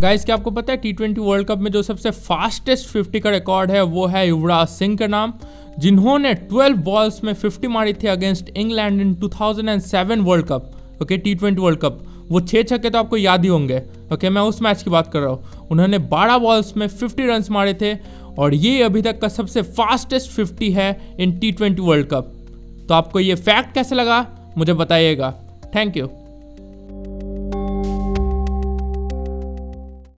Guys क्या आपको पता है टी ट्वेंटी वर्ल्ड कप में जो सबसे फास्टेस्ट 50 का रिकॉर्ड है, वो है युवराज सिंह का नाम, जिन्होंने 12 बॉल्स में 50 मारी थी against England in 2007 world cup okay T twenty world cup वो छः छक्के तो आपको याद ही होंगे ओके मैं उस मैच की बात कर रहा हूँ। उन्होंने 12 बॉल्स में 50 रन मारे थे, और ये अभी तक का सबसे फास्टेस्ट 50 है in T twenty world cup तो आपको ये फैक्ट कैसे लगा, मुझे बताइएगा। Thank you